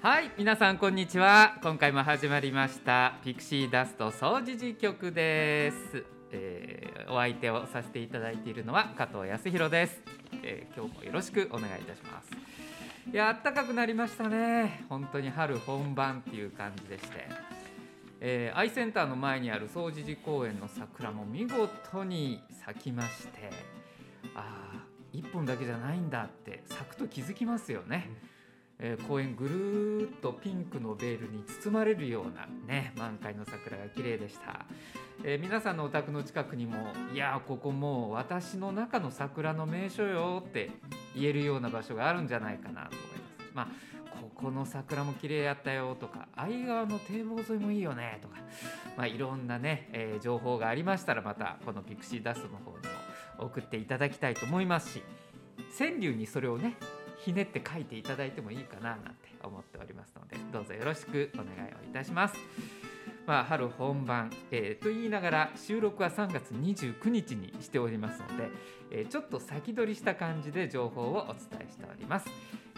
はい皆さんこんにちは。今回も始まりましたピクシーダスト掃除時局です、えーお相手をさせていただいているのは加藤康弘です、えー今日もよろしくお願いいたします。いや暖かくなりましたね。本当に春本番っていう感じでして、えーアイセンターの前にある総除寺公園の桜も見事に咲きまして。ああ一本だけじゃないんだって咲くと気づきますよね、えー公園ぐるーっとピンクのベールに包まれるようなね満開の桜が綺麗でした、えー皆さんのお宅の近くにもいやここもう私の中の桜の名所よって言えるような場所があるんじゃないかなと思います。まあここの桜も綺麗やったよとか相川の堤防沿いもいいよねとか、まあ、いろんなね、えー情報がありましたらまたこのピクシーダストの方にも送っていただきたいと思いますし川柳にそれをねひねって書いていただいてもいいかななんて思っておりますのでどうぞよろしくお願いをいたします。まあ、春本番、えーと言いながら収録は3月29日にしておりますので、えーちょっと先取りした感じで情報をお伝えしております。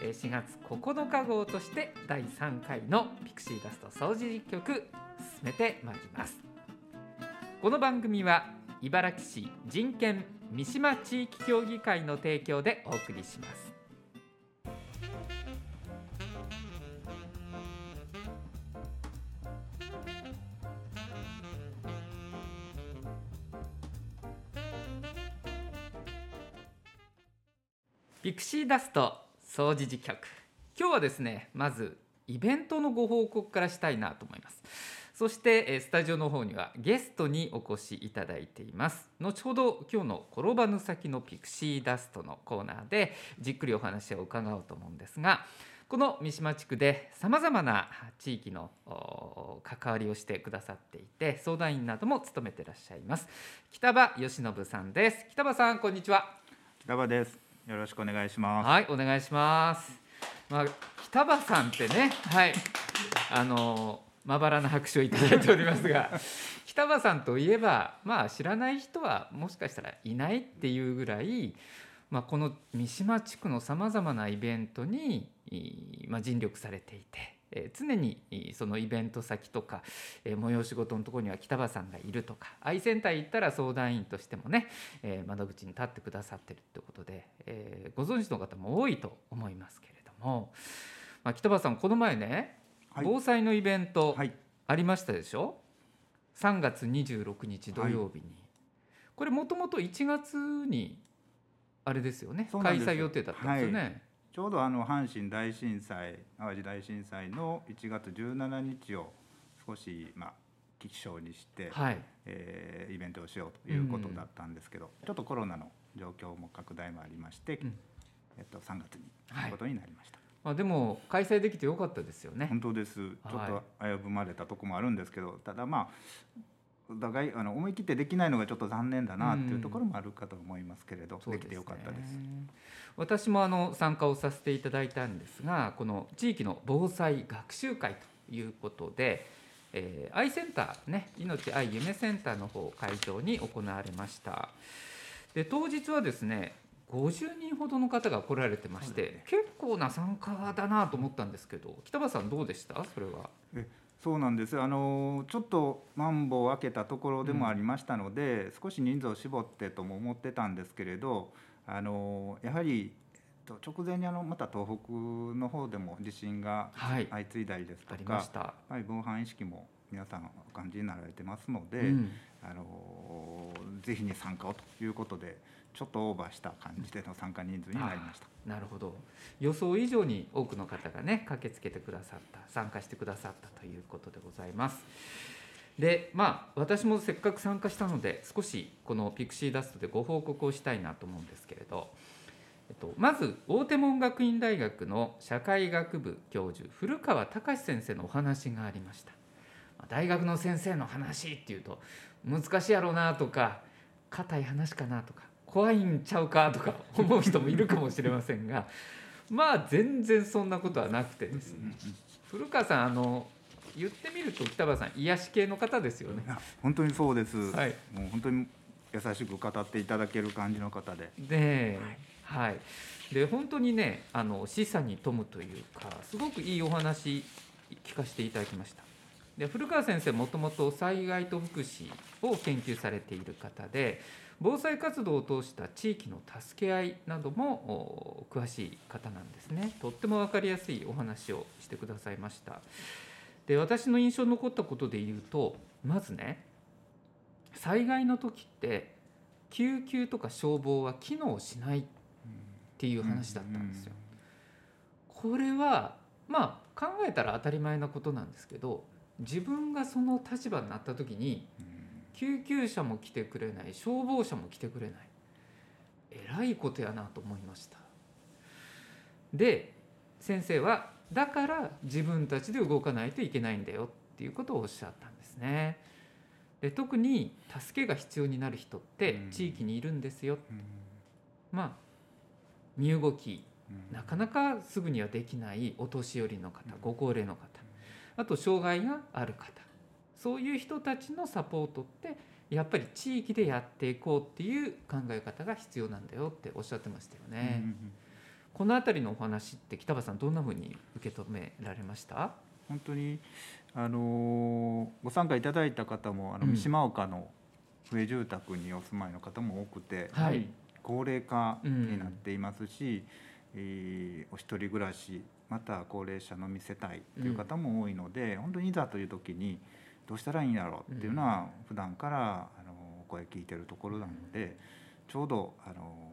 えー4月9日号として第3回のピクシーダスト掃除実局進めてまいります。この番組は茨城市人権三島地域協議会の提供でお送りします。ピクシーダスト掃除時局今日はですねまずイベントのご報告からしたいなと思います。そしてえスタジオの方にはゲストにお越しいただいています。後ほど今日の転ばぬ先のピクシーダストのコーナーでじっくりお話を伺おうと思うんですがこの三島地区でさまざまな地域の関わりをしてくださっていて相談員なども務めていらっしゃいます。北場義信さんです。北場さんこんにちは。北場です。よろしくお願いします。はい、お願いします。まあ、北場さんってね、はい、あのまばらな拍手をいただいておりますが、北場さんといえば、まあ知らない人はもしかしたらいないっていうぐらい、まあこの三島地区のさまざまなイベントに、まあ尽力されていて。えー常にいそのイベント先とか、えー催し事のところには北場さんがいるとか愛センター行ったら相談員としてもね、えー窓口に立ってくださってるってことで、えーご存知の方も多いと思いますけれども、まあ、北場さんこの前ね、はい。防災のイベントはい。ありましたでしょ？3月26日土曜日に、これもともと1月にあれですよね開催予定だったんですよね。ちょうどあの阪神大震災、淡路大震災の1月17日を少しまあ吉祥にして、はい、えーイベントをしようということだったんですけど、ちょっとコロナの状況も拡大もありまして、うんえっと3月にはいということになりました。まあ、でも開催できてよかったですよね。本当です。ちょっと危ぶまれたとこもあるんですけど、ただまあお互いあの思い切ってできないのがちょっと残念だなっていうところもあるかと思いますけれど、そうできてよかったです。私もあの参加をさせていただいたんですがこの地域の防災学習会ということで、えー、アイセンターね命愛夢センターの方を会場に行われました。で当日はですね50人ほどの方が来られてまして、ね結構な参加だなと思ったんですけど北場さんどうでした？それはそうなんです。あのちょっとマンボウを開けたところでもありましたので、少し人数を絞ってとも思ってたんですけれどあのやはりえっと直前にあのまた東北の方でも地震がはい。相次いだりですとか、ました、やっぱり防犯意識も皆さんお感じになられてますので、うん。あのぜひに参加をということでちょっとオーバーした感じでの参加人数になりました。なるほど。予想以上に多くの方がね駆けつけてくださった参加してくださったということでございます。でまあ私もせっかく参加したので少しこのピクシーダストでご報告をしたいなと思うんですけれど、えっと、まず大手門学院大学の社会学部教授古川隆先生のお話がありました。大学の先生の話っていうと難しいやろうなとか硬い話かなとか怖いんちゃうかとか 思う人もいるかもしれませんがまあ全然そんなことはなくてですね。古川さんあの言ってみると北場さん癒し系の方ですよね。本当にそうです、はい。もう本当に優しく語っていただける感じの方で。で、はい、で本当にねあの示唆に富むというかすごくいいお話聞かせていただきました。で古川先生もともと災害と福祉を研究されている方で防災活動を通した地域の助け合いなども詳しい方なんですね。とっても分かりやすいお話をしてくださいました。で私の印象に残ったことで言うとまずね災害の時って救急とか消防は機能しないっていう話だったんですよ。これはまあ考えたら当たり前なことなんですけど自分がその立場になった時に救急車も来てくれない消防車も来てくれない。えらいことやなと思いました。で先生はだから自分たちで動かないといけないんだよっていうことをおっしゃったんですね。で特に助けが必要になる人って地域にいるんですよ、まあ身動きなかなかすぐにはできないお年寄りの方ご高齢の方。あと障害がある方そういう人たちのサポートってやっぱり地域でやっていこうっていう考え方が必要なんだよっておっしゃってましたよね。この辺りのお話って北場さんどんなふうに受け止められました？本当にあのご参加いただいた方もあのうん。三島岡の上住宅にお住まいの方も多くて、はい。高齢化になっていますし、えーお一人暮らしまた高齢者の見せたいという方も多いので、本当にいざという時にどうしたらいいんだろうっていうのは普段からあの声聞いてるところなのでちょうどあの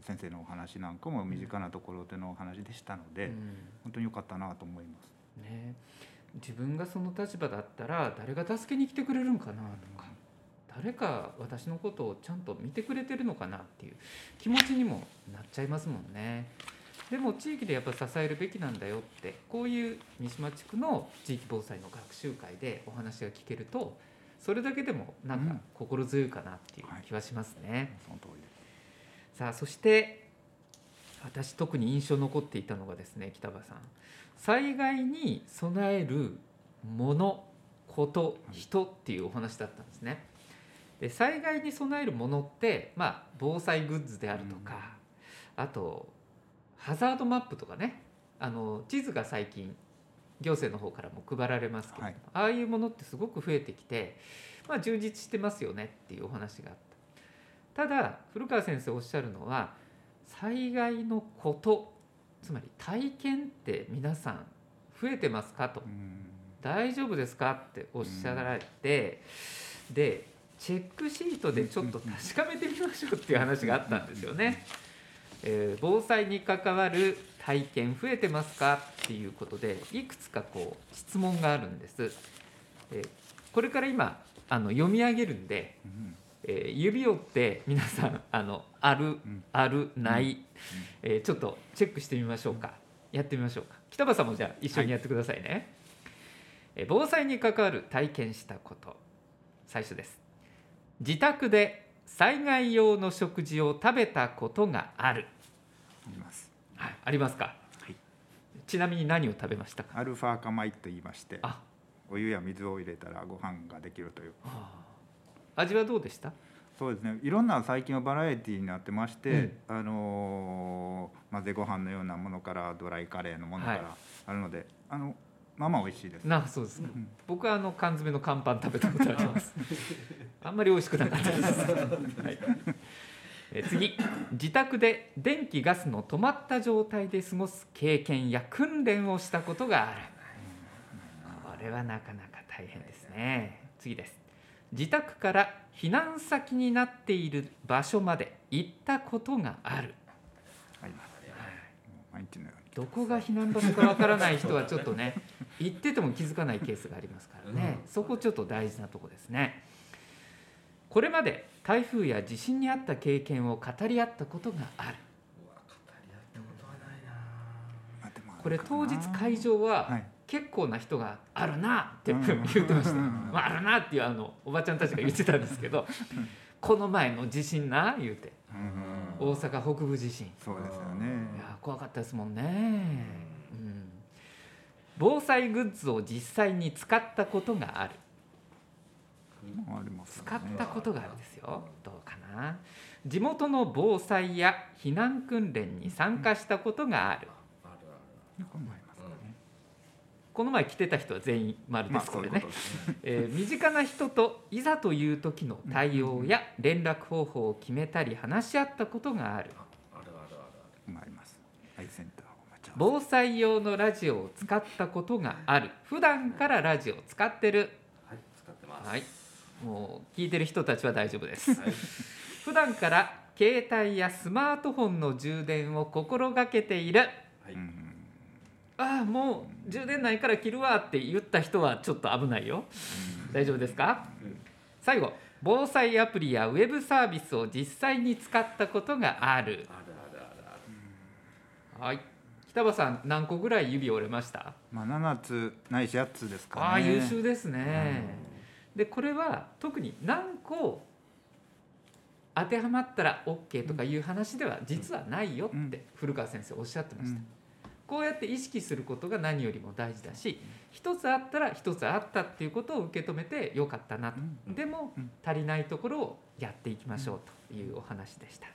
先生のお話なんかも身近なところでのお話でしたので、うん本当に良かったなと思います。ね、自分がその立場だったら誰が助けに来てくれるんかなとか誰か私のことをちゃんと見てくれてるのかなっていう気持ちにもなっちゃいますもんね。でも地域でやっぱ支えるべきなんだよってこういう三島地区の地域防災の学習会でお話が聞けるとそれだけでもなんかうん。心強いかなっていう気はしますね。その通りさあそして私特に印象に残っていたのがですね北場さん。災害に備えるものこと人っていうお話だったんですね。で災害に備えるものって、まあ、防災グッズであるとか、あとハザードマップとかねあの地図が最近行政の方からも配られますけれども、はいああいうものってすごく増えてきて、まあ、充実してますよねっていうお話があった。ただ古川先生おっしゃるのは災害のことつまり体験って皆さん増えてますかとうん大丈夫ですかっておっしゃられて、でチェックシートでちょっと確かめてみましょうっていう話があったんですよね。えー防災に関わる体験増えてますかっていうことでいくつかこう質問があるんです。えーこれから今あの読み上げるんで、うんえー指折って皆さんあのあるん。あるない、えーちょっとチェックしてみましょうか。やってみましょうか。北場さんもじゃあ一緒にやってくださいね、えー防災に関わる体験したこと。最初です。自宅で災害用の食事を食べたことがある、あります。はい、ありますか、はい。ちなみに何を食べましたか？アルファ化米と言いましてあ。お湯や水を入れたらご飯ができるという。あー味はどうでした？そうですね。いろんな最近はバラエティーになってまして、うん。あのー混ぜご飯のようなものからドライカレーのものかはい。らあるので、あのまあまあ美味しいです。なそうですか、うん。僕はあの缶詰の乾パン食べたことあります。あんまり美味しくなかったです、はい、え次。自宅で電気ガスの止まった状態で過ごす経験や訓練をしたことがある。これはなかなか大変ですね。次です。自宅から避難先になっている場所まで行ったことがある。ありますもう毎日のように。どこが避難場所かわからない人はちょっとね行ってても気づかないケースがありますからね、そこちょっと大事なとこですね。これまで台風や地震にあった経験を語り合ったことがある。これ当日会場ははい。結構な人が「あるな」ってうん。言ってました。うん。うん「まああるな」っていうあのおばちゃんたちが言ってたんですけど「この前の地震な」言うて。うん。大阪北部地震。そうですよね。いや怖かったですもんね、うん、防災グッズを実際に使ったことがある。使ね。ったことがあるんですよ。どうかな？地元の防災や避難訓練に参加したことがある、この前来てた人は全員丸です、ここれね。えー身近な人といざという時の対応や連絡方法を決めたり話し合ったことがあるあるあるありますアイセンターを待ち合わ防災用のラジオを使ったことがある。普段からラジオを使ってる。はい使ってます。はい。もう聞いてる人たちは大丈夫です。はい。普段から携帯やスマートフォンの充電を心がけている。はい。ああもう充電ないから切るわって言った人はちょっと危ないよ。大丈夫ですか？うん。最後。防災アプリやウェブサービスを実際に使ったことがある。あるあるあるある。はい北場さん何個ぐらい指折れました？まあ7つないし8つですかね。ああ優秀ですね。でこれは特に何個当てはまったら OK とかいう話では実はないよって古川先生おっしゃってました、うん。こうやって意識することが何よりも大事だし一つあったら一つあったっていうことを受け止めてよかったなと、うん。でもうん。足りないところをやっていきましょうというお話でした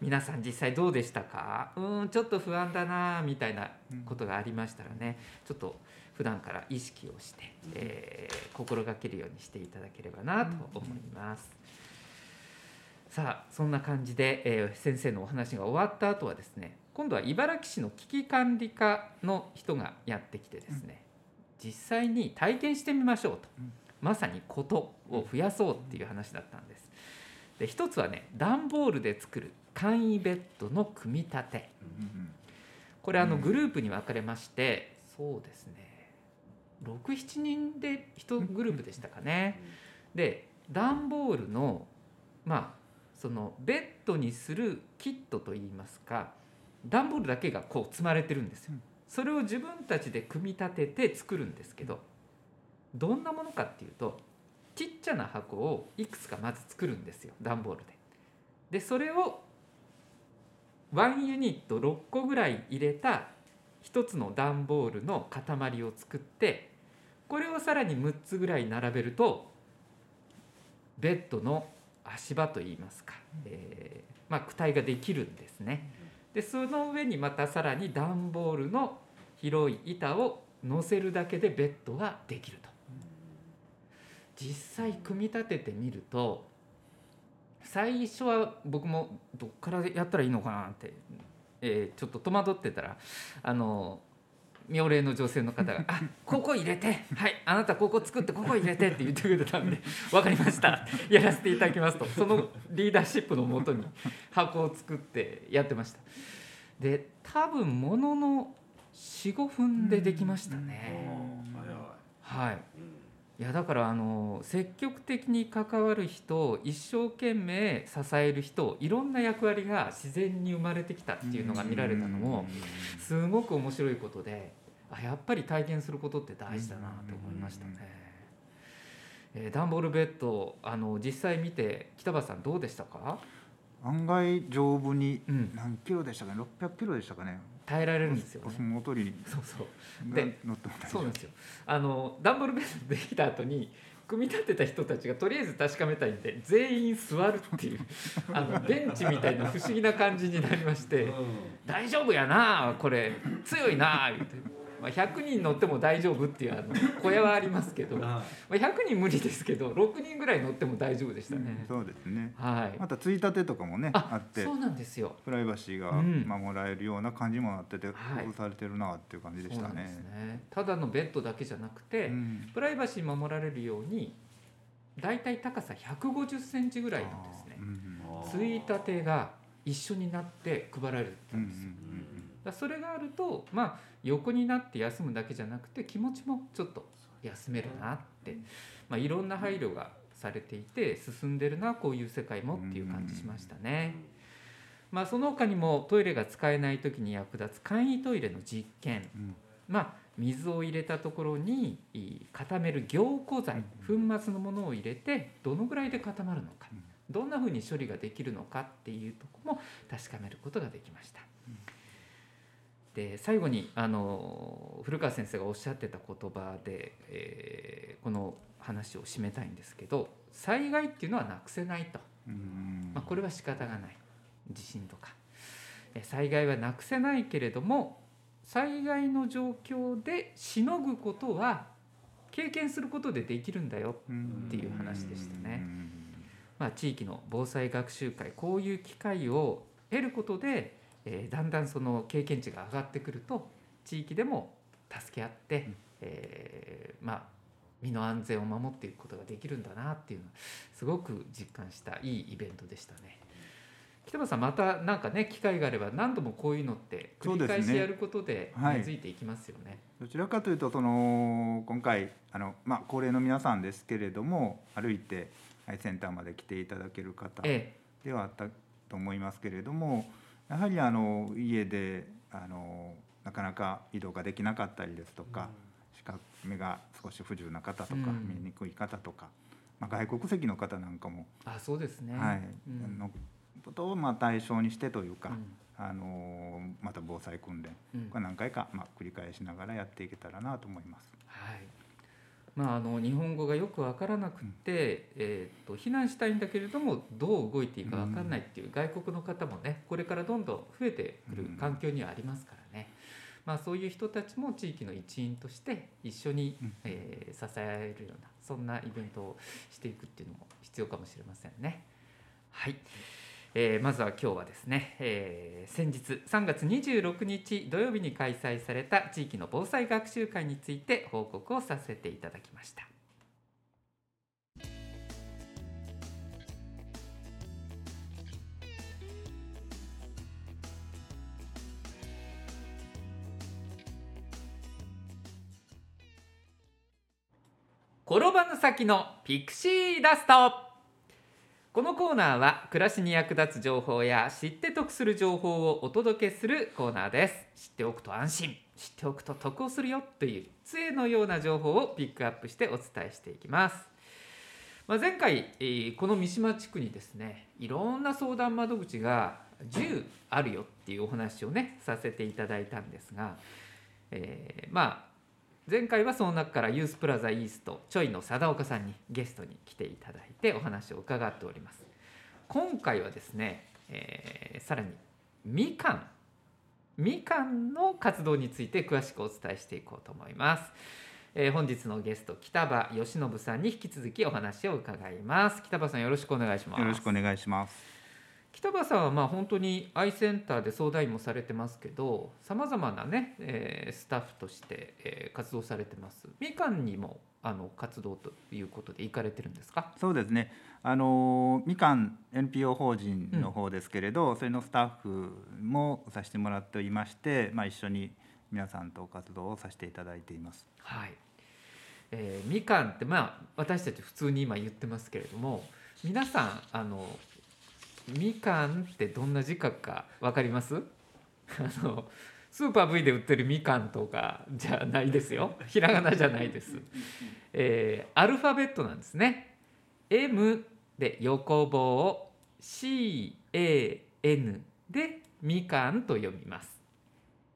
皆さん実際どうでしたか？うーんちょっと不安だなみたいなことがありましたらねちょっと普段から意識をして、えー心がけるようにしていただければなと思います、さあそんな感じで、えー先生のお話が終わった後はですね今度は茨城市の危機管理課の人がやってきてですね、実際に体験してみましょうと、うん。まさにことを増やそうっていう話だったんです。で一つはね段ボールで作る簡易ベッドの組み立て。うんこれあのうん。グループに分かれまして、そうですね。67人で1グループでしたかね、で段ボールのまあそのベッドにするキットといいますか段ボールだけがこう積まれてるんですよ。うん。それを自分たちで組み立てて作るんですけどどんなものかっていうとちっちゃな箱をいくつかまず作るんですよ段ボールで。でそれを1ユニット6個ぐらい入れた1つの段ボールの塊を作ってこれをさらに6つぐらい並べるとベッドの足場といいますか、えーまあ、躯体ができるんですね。でその上にまたさらに段ボールの広い板を乗せるだけでベッドができると。実際組み立ててみると最初は僕もどっからやったらいいのかなって、えーちょっと戸惑ってたらあの妙齢の女性の方が「あここ入れてはいあなたここ作ってここ入れて」って言ってくれたんで「分かりましたやらせていただきます」と。そのリーダーシップのもとに箱を作ってやってました。で多分ものの45分でできましたね、はいいやだからあの積極的に関わる人一生懸命支える人いろんな役割が自然に生まれてきたっていうのが見られたのもすごく面白いことであやっぱり体験することって大事だなと思いましたね。えー段ボールベッドあの実際見て北場さんどうでしたか、案外丈夫にうん、何キロでしたかね？600キロでしたかね？耐えられるんですよね。そうそう。がでそうなんですよ。あの段ボールベッドできた後に組み立てた人たちがとりあえず確かめたいんで全員座るっていう あのベンチみたいな不思議な感じになりまして「大丈夫やなこれ。強いな」言って、まあ、100人乗っても大丈夫っていうあの 小屋はありますけど、まあ、100人無理ですけど6人ぐらい乗っても大丈夫でしたね。そうですね。はい。またついたてとかもねああってそうなんですよ。プライバシーがうん。守られるような感じもなっててはい。工夫されてるなっていう感じでしたそうなんですね。ねただのベッドだけじゃなくて、うん。プライバシー守られるようにだいたい高さ150センチぐらいなんですね。うんついたてが一緒になって配られるうんうんんですよ、だそれがあるとまあ横になって休むだけじゃなくて気持ちもちょっと休めるなって、まあ、いろんな配慮がされていて進んでるなこういう世界もっていう感じしましたね。まあ、その他にもトイレが使えない時に役立つ簡易トイレの実験。うん。まあ、水を入れたところに固める凝固剤粉末のものを入れてどのぐらいで固まるのかうん。どんなふうに処理ができるのかっていうとこも確かめることができました。で最後にあの古川先生がおっしゃってた言葉で、えーこの話を締めたいんですけど災害っていうのはなくせないと。まあ、これは仕方がない。地震とか。災害はなくせないけれども災害の状況でしのぐことは経験することでできるんだよっていう話でしたね。まあ、地域の防災学習会こういう機会を得ることで、えー、だんだんその経験値が上がってくると地域でも助け合って、うん、えー、まあ、身の安全を守っていくことができるんだなっていうのすごく実感したいいイベントでしたね。北場さんまたなんかね機会があれば何度もこういうのって繰り返しやることで根付いていきますよね。ねはい、どちらかというとその今回あの、まあ、高齢の皆さんですけれども歩いてセンターまで来ていただける方ではあったと思いますけれども、やはりあの家であのなかなか移動ができなかったりですとか、視覚目が少し不自由な方とか、見えにくい方とか、まあ、外国籍の方なんかもあそうですね、はい。うん。のことをまあ対象にしてというか、あのまた防災訓練、これ何回かまあ繰り返しながらやっていけたらなと思います。はいまあ、あの日本語がよく分からなくて、うん、えーと、避難したいんだけれどもどう動いていいか分からないっていう外国の方もねこれからどんどん増えてくる環境にはありますからね、まあ、そういう人たちも地域の一員として一緒に、えー、支えるようなそんなイベントをしていくっていうのも必要かもしれませんね。はいえー、まずは今日はですね、えー、先日3月26日土曜日に開催された地域の防災学習会について報告をさせていただきました。転ばぬ先のピクシーダストこのコーナーは暮らしに役立つ情報や知って得する情報をお届けするコーナーです。知っておくと安心知っておくと得をするよという杖のような情報をピックアップしてお伝えしていきます、まあ、前回、この三島地区にですねいろんな相談窓口が10あるよっていうお話をねさせていただいたんですが、えー、まあ前回はその中からユースプラザイーストちょいの貞岡さんにゲストに来ていただいてお話を伺っております。今回はですね、えー、さらにみかん。みかんの活動について詳しくお伝えしていこうと思います、えー、本日のゲスト北場義信さんに引き続きお話を伺います。北場さんよろしくお願いします。よろしくお願いします。北場さんはまあ本当にアイセンターで相談員もされてますけどさまざまなね、えー、スタッフとして、えー、活動されてます。みかんにもあの活動ということで行かれてるんですか？そうですね。あのみかん NPO 法人の方ですけれど、うん、それのスタッフもさせてもらっておりまして、まあ、一緒に皆さんと活動をさせていただいています。はい。えー、みかんってまあ私たち普通に今言ってますけれども皆さんあのみかんってどんな字書くか分かります？あのスーパー V で売ってるみかんとかじゃないですよ。ひらがなじゃないです、えー、アルファベットなんですね。M で横棒 CAN でみかんと読みます。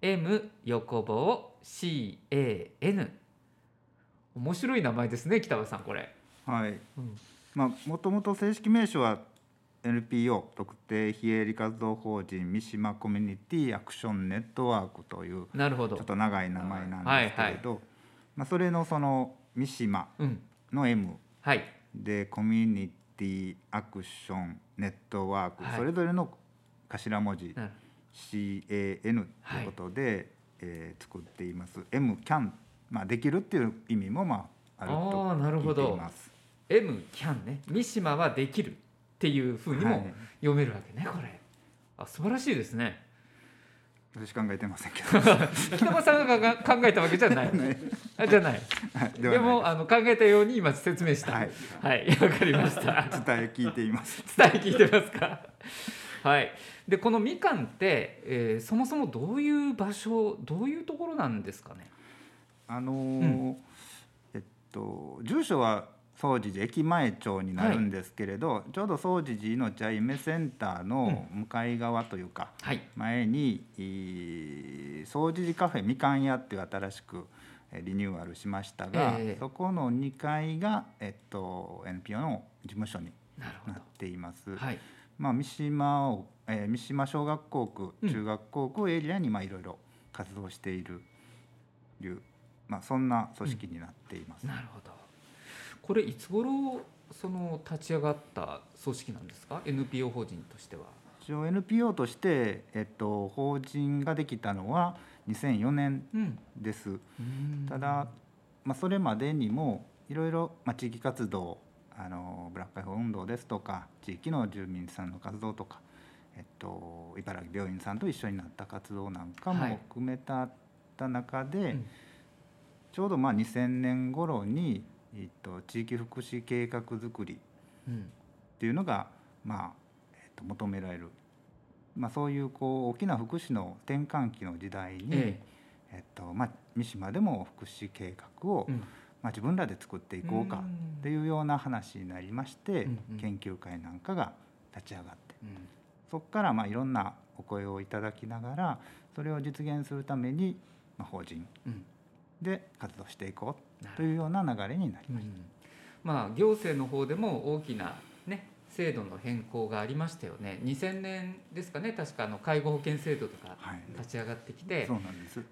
M 横棒 CAN 面白い名前ですね北川さんこれ。はい、うん、まあもともと正式名称は NPO 特定非営利活動法人三島コミュニティアクションネットワークというなるほど。ちょっと長い名前なんですけれど、はいはい、まあ、それのその三島の M、でコミュニティアクションネットワーク、はい、それぞれの頭文字、うん、CAN ということで、はい、えー、作っています。M can、まあ、できるっていう意味もまああると聞いています。M can ね。三島はできるっていうふうにも読めるわけね、はい、これ。あ素晴らしいですね。私考えてませんけど。北間さんが考えたわけじゃない。あじゃない、はい、でもあの考えたように今説明した。はい。わ、はい、かりました。伝え聞いています。伝え聞いてますか？はい。でこのみかんって、えー、そもそもどういう場所どういうところなんですかね？あのーうん、えっと住所は総持寺駅前町になるんですけれど、はい、ちょうど総持寺の茶夢センターの向かい側というか、うん、前に総持寺カフェみかん屋っていう新しくリニューアルしましたが、えー、そこの2階が、えっと、NPO の事務所になっています。はい、まあ、三島を、えー、三島小学校区中学校区エリアにまあいろいろ活動しているいう、まあ、そんな組織になっています。うん、なるほどこれいつ頃その立ち上がった組織なんですか？NPO 法人としては。一応 NPO として、えっと、法人ができたのは2004年です。うん、ただ、まあ、それまでにもいろいろ、まあ、地域活動あのブラック解放運動ですとか地域の住民さんの活動とか、えっと、茨城病院さんと一緒になった活動なんかも含めた中で、はいうん、ちょうどまあ2000年頃に、えっと、地域福祉計画づくりっていうのが、まあえっと、求められる、まあ、そういうこう大きな福祉の転換期の時代に、ええ。っとまあ、三島でも福祉計画を、うん。まあ、自分らで作っていこうかっていうような話になりまして、研究会なんかが立ち上がって、そこからまあいろんなお声をいただきながらそれを実現するために、まあ、法人で活動していこうというような流れになりました。まあ、行政の方でも大きな、ね、制度の変更がありましたよね。2000年ですかね。確かあの介護保険制度とか立ち上がってきて、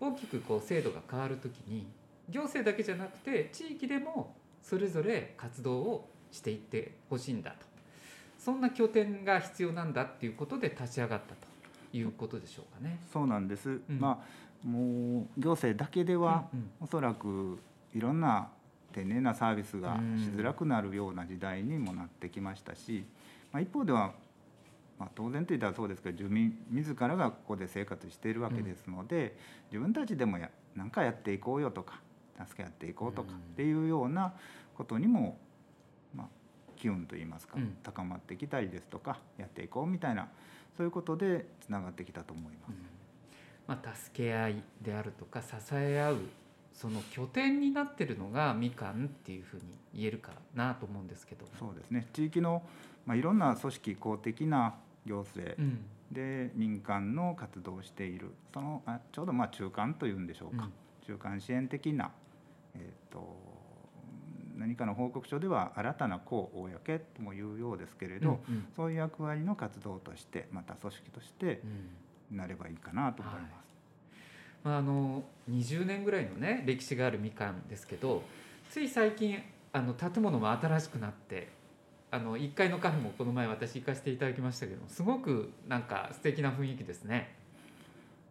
大きくこう制度が変わるときに行政だけじゃなくて地域でもそれぞれ活動をしていってほしいんだと。そんな拠点が必要なんだっていうことで立ち上がったということでしょうかね。そうなんです、うん、まあもう行政だけでは、うんうん、おそらくいろんな丁寧なサービスがしづらくなるような時代にもなってきましたし、まあ、一方では、まあ、当然といったらそうですけど住民自らがここで生活しているわけですので、自分たちでもや何かやっていこうよとか助け合っていこうとかっていうようなことにも、まあ、機運といいますか、高まってきたりですとかやっていこうみたいなそういうことでつながってきたと思います。まあ、助け合いであるとか支え合うその拠点になってるのがみかんっていうふうに言えるかなと思うんですけど。そうですね。地域の、まあ、いろんな組織公的な行政。で民間の活動をしている。そのあちょうどまあ中間というんでしょうか、うん、中間支援的なえーと、何かの報告書では新たな公公とも言うようですけれど、うんうん、そういう役割の活動としてまた組織としてなればいいかなと思います。うんはい、あの20年ぐらいのね歴史があるみかんですけどつい最近あの建物も新しくなってあの1階のカフェもこの前私行かせていただきましたけどすごくなんか素敵な雰囲気ですね。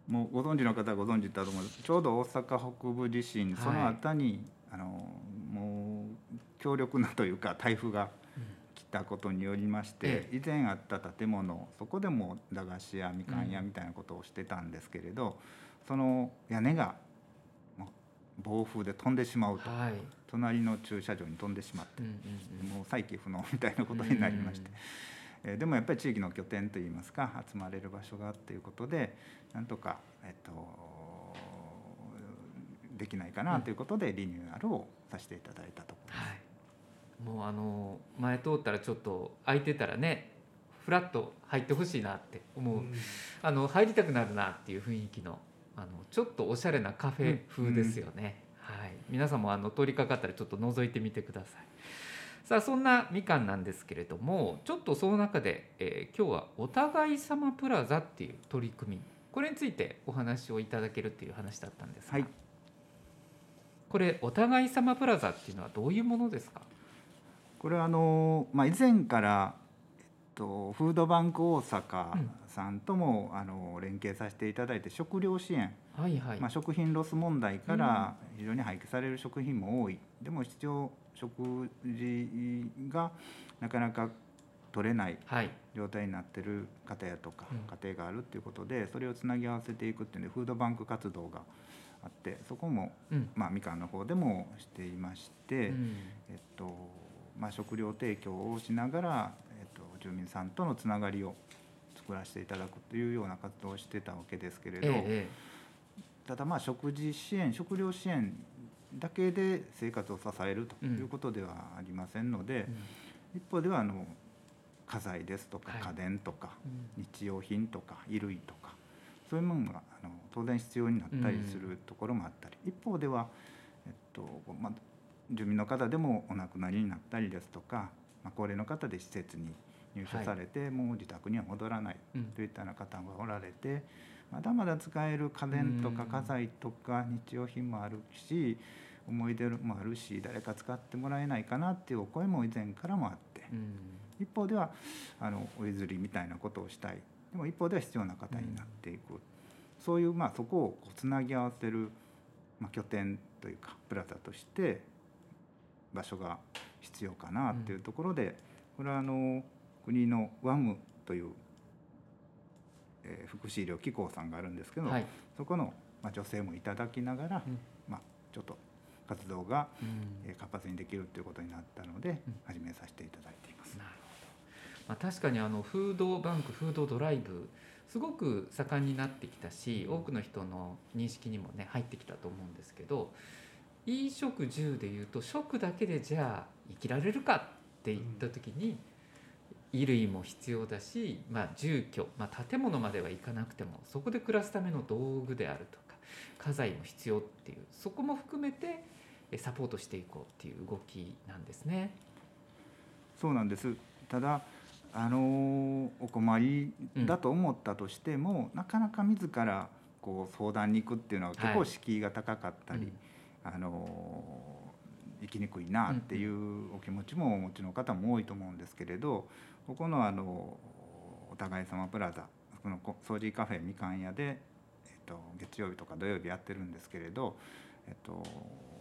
もうご存知の方はご存知だと思うんです。ちょうど大阪北部地震その後に、はい、あのもう強力なというか台風が来たことによりまして、うん、以前あった建物そこでも駄菓子屋みかん屋みたいなことをしてたんですけれど、うん、その屋根が暴風で飛んでしまうと、はい、隣の駐車場に飛んでしまって、うんうんうん、もう再起不能みたいなことになりまして。うんうん。えでもやっぱり地域の拠点といいますか集まれる場所がということでなんとか、えっと、できないかなということでリニューアルをさせていただいたところです。はい。もうあの前通ったらちょっと空いてたらねフラッと入ってほしいなって思う、うん、あの入りたくなるなっていう雰囲気のあのちょっとおしゃれなカフェ風ですよね、うん、はい、皆さんもあの通りかかったらちょっと覗いてみてください。さあそんなみかんなんですけれどもちょっとその中で、えー、今日はお互い様プラザっていう取り組み。これについてお話をいただけるっていう話だったんですが、はい、これお互い様プラザっていうのはどういうものですか？これはあの、まあ、以前から、と、フードバンク大阪さんとも、うん、あの連携させていただいて食料支援、はいはい。まあ、食品ロス問題から非常に廃棄される食品も多い、うん、でも必要食事がなかなか取れない状態になってる方やとか家庭があるっていうことでそれをつなぎ合わせていくっていうんでフードバンク活動があってそこも、まあ、みかんの方でもしていまして、えっとまあ、食料提供をしながら、えっと、住民さんとのつながりを作らせていただくというような活動をしてたわけですけれど、ただまあ食事支援食料支援だけで生活を支えるということではありませんので、一方ではあの家財ですとか家電とか、日用品とか衣類とかそういうものがあの当然必要になったりするところもあったり、一方では、えっとまあ、住民の方でもお亡くなりになったりですとか、まあ、高齢の方で施設に入所されて、もう自宅には戻らないうん。といったような方がおられてまだまだ使える家電とかうん家財とか日用品もあるし思い出もあるし誰か使ってもらえないかなっていうお声も以前からもあって。うん。一方ではあのお譲りみたいなことをしたい。でも一方では必要な方になっていく、そういうまあそこをこうつなぎ合わせる、まあ、拠点というかプラザとして場所が必要かなっていうところで、これはあの国の WAM という、えー福祉医療機構さんがあるんですけど、はい。そこの、まあ、女性もいただきながら、うん。まあ、ちょっと活動が、うん。えー活発にできるということになったので、うん。始めさせていただいています。なるほど、まあ、確かにあのフードバンクフードドライブすごく盛んになってきたし多くの人の認識にもね入ってきたと思うんですけど衣食住でいうと食だけでじゃあ生きられるかって言った時に、衣類も必要だし、まあ、住居、まあ、建物までは行かなくてもそこで暮らすための道具であるとか家財も必要っていうそこも含めてえサポートしていこうっていう動きなんですね。そうなんです。ただあのーお困りだと思ったとしても、なかなか自らこう相談に行くっていうのは結構はい敷居が高かったり、あのー行きにくいなっていうお気持ちもお持ちの方も多いと思うんですけれどここのあのお互い様プラザこのこ掃除カフェみかん屋で、えっと、月曜日とか土曜日やってるんですけれど、えっと、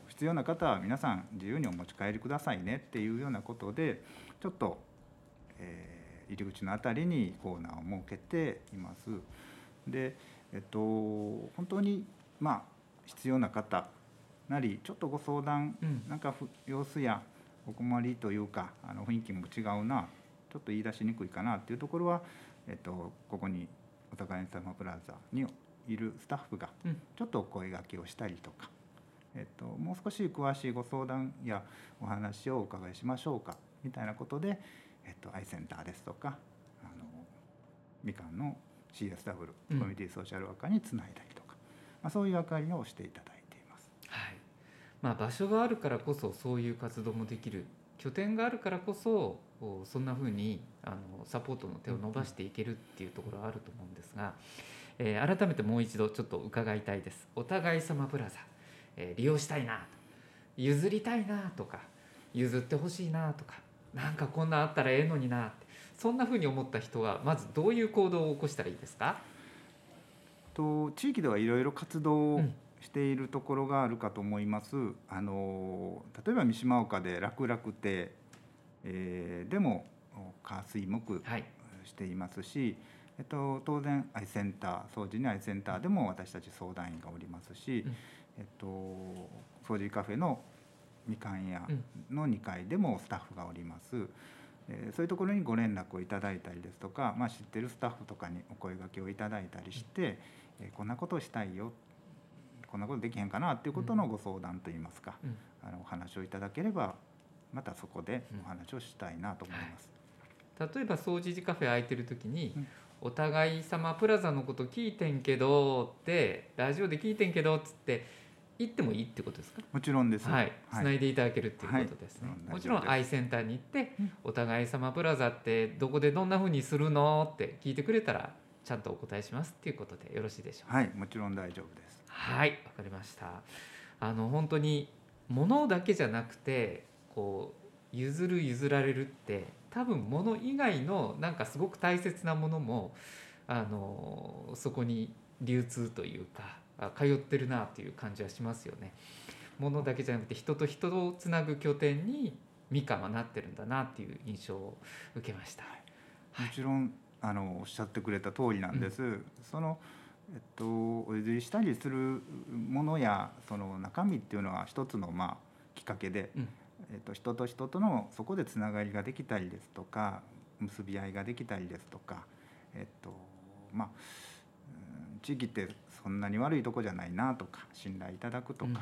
必要な方は皆さん自由にお持ち帰りくださいねっていうようなことでちょっと、えー入り口のあたりにコーナーを設けています。で、えっと、本当にまあ必要な方なりちょっとご相談うんなんかふ様子やお困りというかあの雰囲気も違うなちょっと言い出しにくいかなっていうところは、えっと、ここにお互い様プラザにいるスタッフがうん。ちょっとお声がけをしたりとか、えっと、もう少し詳しいご相談やお話をお伺いしましょうかみたいなことで、えっと、アイセンターですとかあのみかんの CSW うん。コミュニティソーシャルワーカーにつないだりとか、まあ、そういう役割をしていただいています。はい。まあ、場所があるからこそそういう活動もできる拠点があるからこそそんなふうにあのサポートの手を伸ばしていけるっていうところがあると思うんですが、えー改めてもう一度ちょっと伺いたいです。お互い様プラザ、えー利用したいな譲りたいなとか譲ってほしいなとかなんかこんなんあったらええのになってそんなふうに思った人はまずどういう行動を起こしたらいいですか、と地域ではいろいろ活動をうんしているところがあるかと思います。あの例えば三島岡で楽々亭、えーでも火水木はいしていますし、えっと、当然アイセンター掃除にアイセンターでも私たち相談員がおりますし、うんえっと、掃除カフェのみかん屋うんの2階でもスタッフがおります。えーそういうところにご連絡をいただいたりですとか、まあ、知ってるスタッフとかにお声掛けをいただいたりして、えーこんなことをしたいよこんなことできへんかなっていうことのご相談といいますか、うん。あのお話をいただければまたそこでお話をしたいなと思います。例えば掃除時カフェ空いてる時に、うん。お互い様プラザのこと聞いてんけどってラジオで聞いてんけどっつって言ってもいいってことですか？もちろんです。はい、つないでいただけるっていうことですね、はい。もちろんアイセンターに行って、うん。お互い様プラザってどこでどんな風にするのって聞いてくれたらちゃんとお答えしますっていうことでよろしいでしょうか？はい、もちろん大丈夫です。はい、わかりました。あの本当に物だけじゃなくて、こう譲る譲られるって多分物以外のなんかすごく大切なものもあのそこに流通というかあ通ってるなという感じはしますよね。物だけじゃなくて人と人をつなぐ拠点にみかんはなってるんだなっていう印象を受けました。もちろんあのおっしゃってくれた通りなんです。そのえっとお譲りしたりするものやその中身っていうのは一つのまあきっかけで、うん。えっと人と人とのそこでつながりができたりですとか結び合いができたりですとか、えっとまあうん地域ってそんなに悪いとこじゃないなとか信頼いただくとか。うん。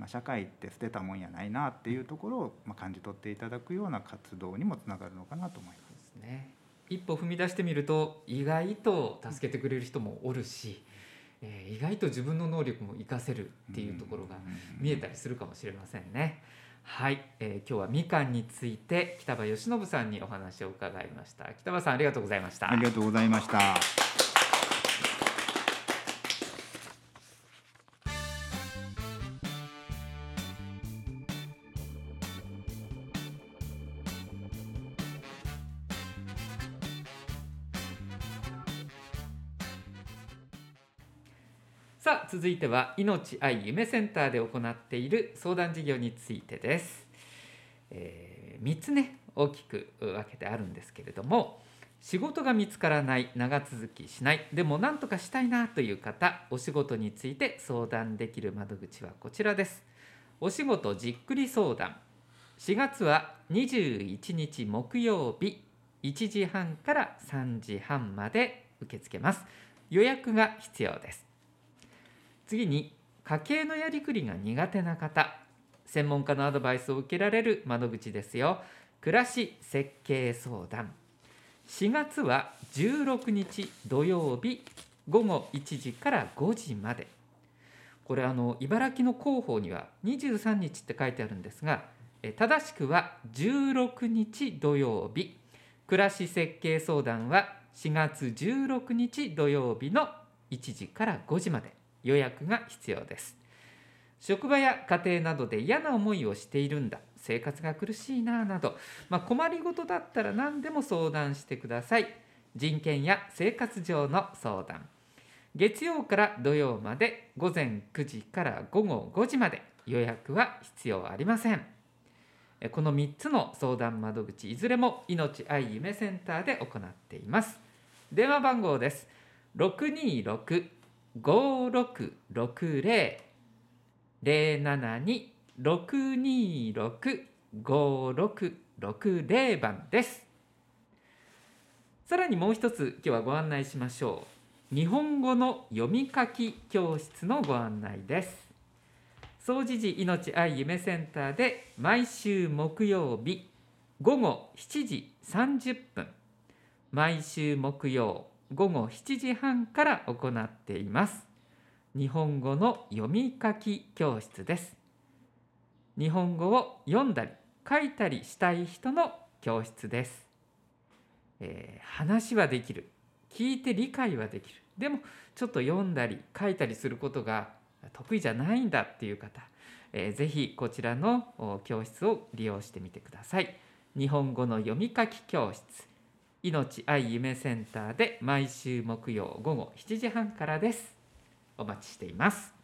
まあ、社会って捨てたもんやないなっていうところをまあ感じ取っていただくような活動にもつながるのかなと思いますね一歩踏み出してみると意外と助けてくれる人もおるし、えー意外と自分の能力も活かせるっていうところが見えたりするかもしれませんね。はい、えー、今日はみかんについて北場義信さんにお話を伺いました。北場さんありがとうございました。ありがとうございました続いては命愛夢センターで行っている相談事業についてです、えー、3つね大きく分けてあるんですけれども仕事が見つからない長続きしないでも何とかしたいなという方お仕事について相談できる窓口はこちらです。お仕事じっくり相談。4月は21日木曜日1時半から3時半まで受け付けます。予約が必要です。次に家計のやりくりが苦手な方専門家のアドバイスを受けられる窓口ですよ。暮らし設計相談。4月は16日土曜日午後1時から5時まで。これあの茨城の広報には23日って書いてあるんですが正しくは16日土曜日。暮らし設計相談は4月16日土曜日の1時から5時まで。予約が必要です。職場や家庭などで嫌な思いをしているんだ。生活が苦しいななど、まあ、困りごとだったら何でも相談してください。人権や生活上の相談。月曜から土曜まで午前9時から午後5時まで予約は必要ありません。この3つの相談窓口いずれも命愛夢センターで行っています。電話番号です。626 5660-072-626-5660番です。さらにもう一つ今日はご案内しましょう。日本語の読み書き教室のご案内です。総持寺命愛夢センターで毎週木曜日午後7時30分毎週木曜午後7時半から行っています。日本語の読み書き教室です。日本語を読んだり書いたりしたい人の教室です、えー、話はできる。聞いて理解はできる。でもちょっと読んだり書いたりすることが得意じゃないんだっていう方、えー、ぜひこちらの教室を利用してみてください。日本語の読み書き教室。命愛夢センターで毎週木曜午後7時半からです。お待ちしています。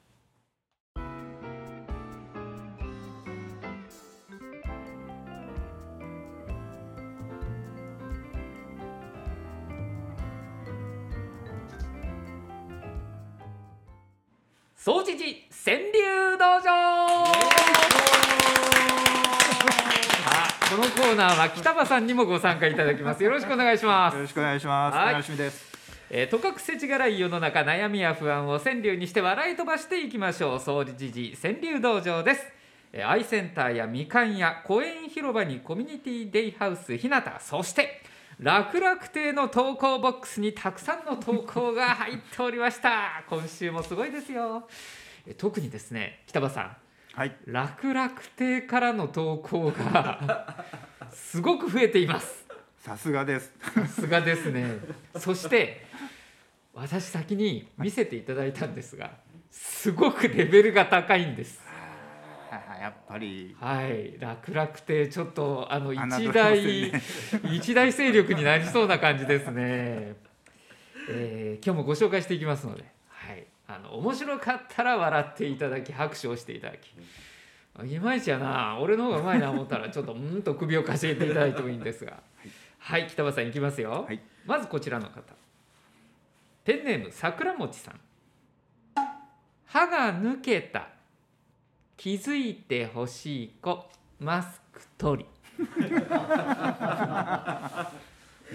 総知事川柳道場。このコーナーは北場さんにもご参加いただきます。よろしくお願いします。よろしくお願いします。楽しみです。えー、とかくせちがらい世の中悩みや不安を川柳にして笑い飛ばしていきましょう。総理時事川柳道場です、えー、アイセンターやみかんや公園広場にコミュニティデイハウスひなたそして楽々亭の投稿ボックスにたくさんの投稿が入っておりました。今週もすごいですよ、えー、特にですね北場さんはい、楽々亭からの投稿がすごく増えています。さすがです。さすがですね。そして私先に見せていただいたんですがすごくレベルが高いんです。やっぱり。はい。楽々亭ちょっとあの一大、ね、一大勢力になりそうな感じですね、えー、今日もご紹介していきますので。はいあの面白かったら笑っていただき拍手をしていただき。いまいちやな。俺の方がうまいな思ったらちょっとうんと首をかしげていただいてもいいんですが。はい、はい、北場さんいきますよ、はい、まずこちらの方。ペンネーム桜餅さん。歯が抜けた。気づいてほしい子。マスク取り。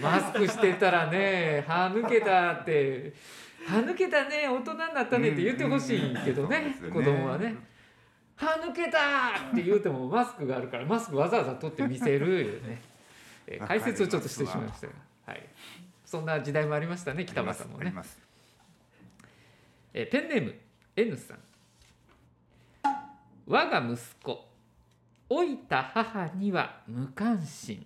マスクしてたらね歯抜けたって歯抜けたね大人になったねって言ってほしいけどねうん、子供はね。歯抜けたって言うてもマスクがあるからマスクわざわざ取って見せるよね、え解説をちょっとしてしまいましたが、はい、そんな時代もありましたね北間さんもね。えペンネーム N さん。我が息子老いた母には無関心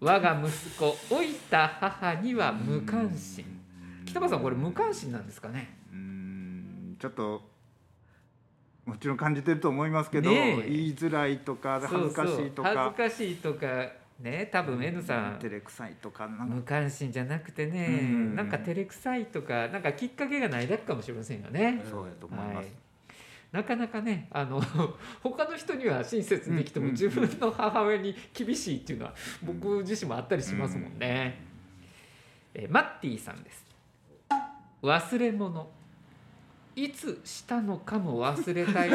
我が息子老いた母には無関心。北川さんこれ無関心なんですかね？うん。ちょっともちろん感じてると思いますけど、ねえ。言いづらいとか恥ずかしいとか。恥ずかしいとかね多分 N さん。照れくさいとかなん無か関心じゃなくてね、うん。なんか照れくさいとかなんかきっかけがないだけかもしれませんよね。そうやと思います、はい、なかなかねあの 他の人には親切にできても、うん自分の母親に厳しいっていうのは僕自身もあったりしますもんね。えーマッティさんです。忘れ物いつしたのかも忘れたい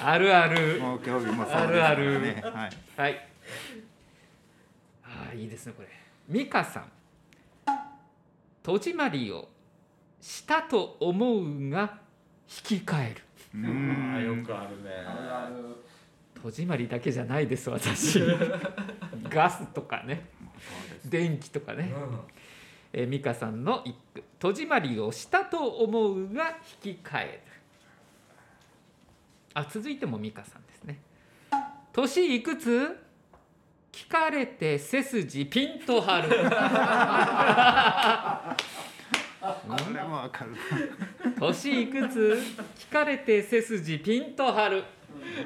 あるあるもう興味もそうですあるあるねはいはい。ああ、いいですね、これ。美香さん。戸締まりをしたと思うが引き換える。うああよんくあるね戸締まりだけじゃないです、私。ガスとかね、電気とかね。えー美香さんの一句。戸締まりをしたと思うが引き換える。あ、続いても美香さんですね。年いくつ？聞かれて背筋ピンと張る。これもわかる。年いくつ？聞かれて背筋ピンと張る。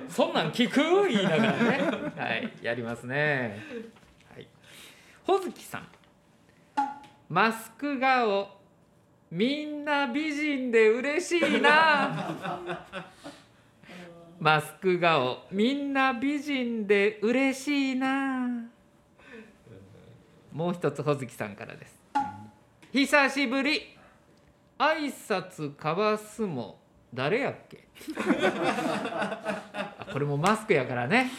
そんなん聞く？言いながらね。はいやりますね。はい。ほずきさん。マスク顔みんな美人で嬉しいな。マスク顔みんな美人で嬉しいな。もう一つほずきさんからです。久しぶり。挨拶交わすも誰やっけ？あこれもマスクやからね。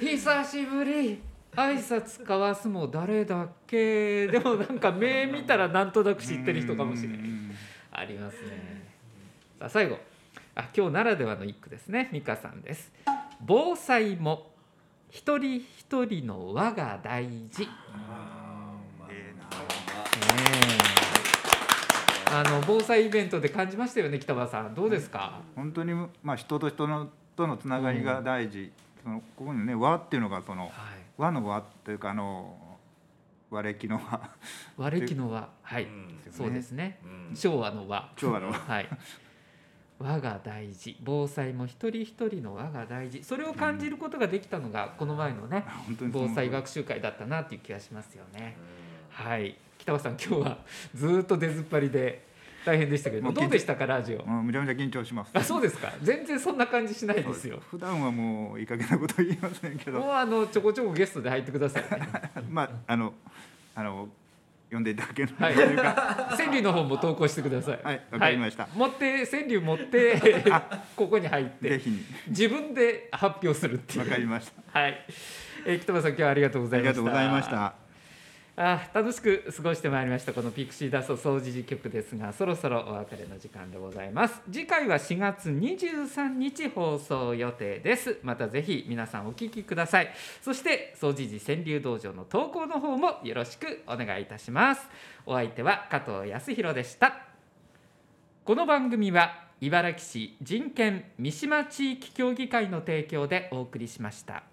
久しぶり。挨拶交わすも誰だっけ？でもなんか目見たらなんとなく知ってる人かもしれないうん。ありますね。さあ最後。あ今日ならではの一句ですね。美香さんです。防災も一人一人の輪が大事。ええなあの防災イベントで感じましたよね北場さん。どうですか、本当にまあ人と人のとのつながりが大事、そのここにね和っていうのがそのはい、和の和というかあの和暦の和。和暦の和。はい、うん。そうですね。うん。昭和の和。昭和の和。はい。和が大事。防災も一人一人の和が大事。それを感じることができたのがこの前のね本当にその防災学習会だったなっていう気がしますよね。はい北場さん今日はずーっと出ずっぱりで大変でしたけどどうでしたかラジオ？うんめちゃめちゃ緊張します。あそうですか。全然そんな感じしないですよ。普段はもういい加減なこと言いませんけど。もうあのちょこちょこゲストで入ってくださいね。まああのあの呼んでいただけるはいとい。うか川柳の方も投稿してください。はいわかりました。はい。持って川柳持って ここに入ってぜひ。に自分で発表するっていう。わかりました。はい、えー、北村さん今日はありがとうございました。ありがとうございましたあ楽しく過ごしてまいりましたこのピクシーダスト総除事局ですがそろそろお別れの時間でございます。次回は4月23日放送予定です。またぜひ皆さんお聞きください。そして総除寺川柳道場の投稿の方もよろしくお願いいたします。お相手は加藤康弘でした。この番組は茨城市人権三島地域協議会の提供でお送りしました。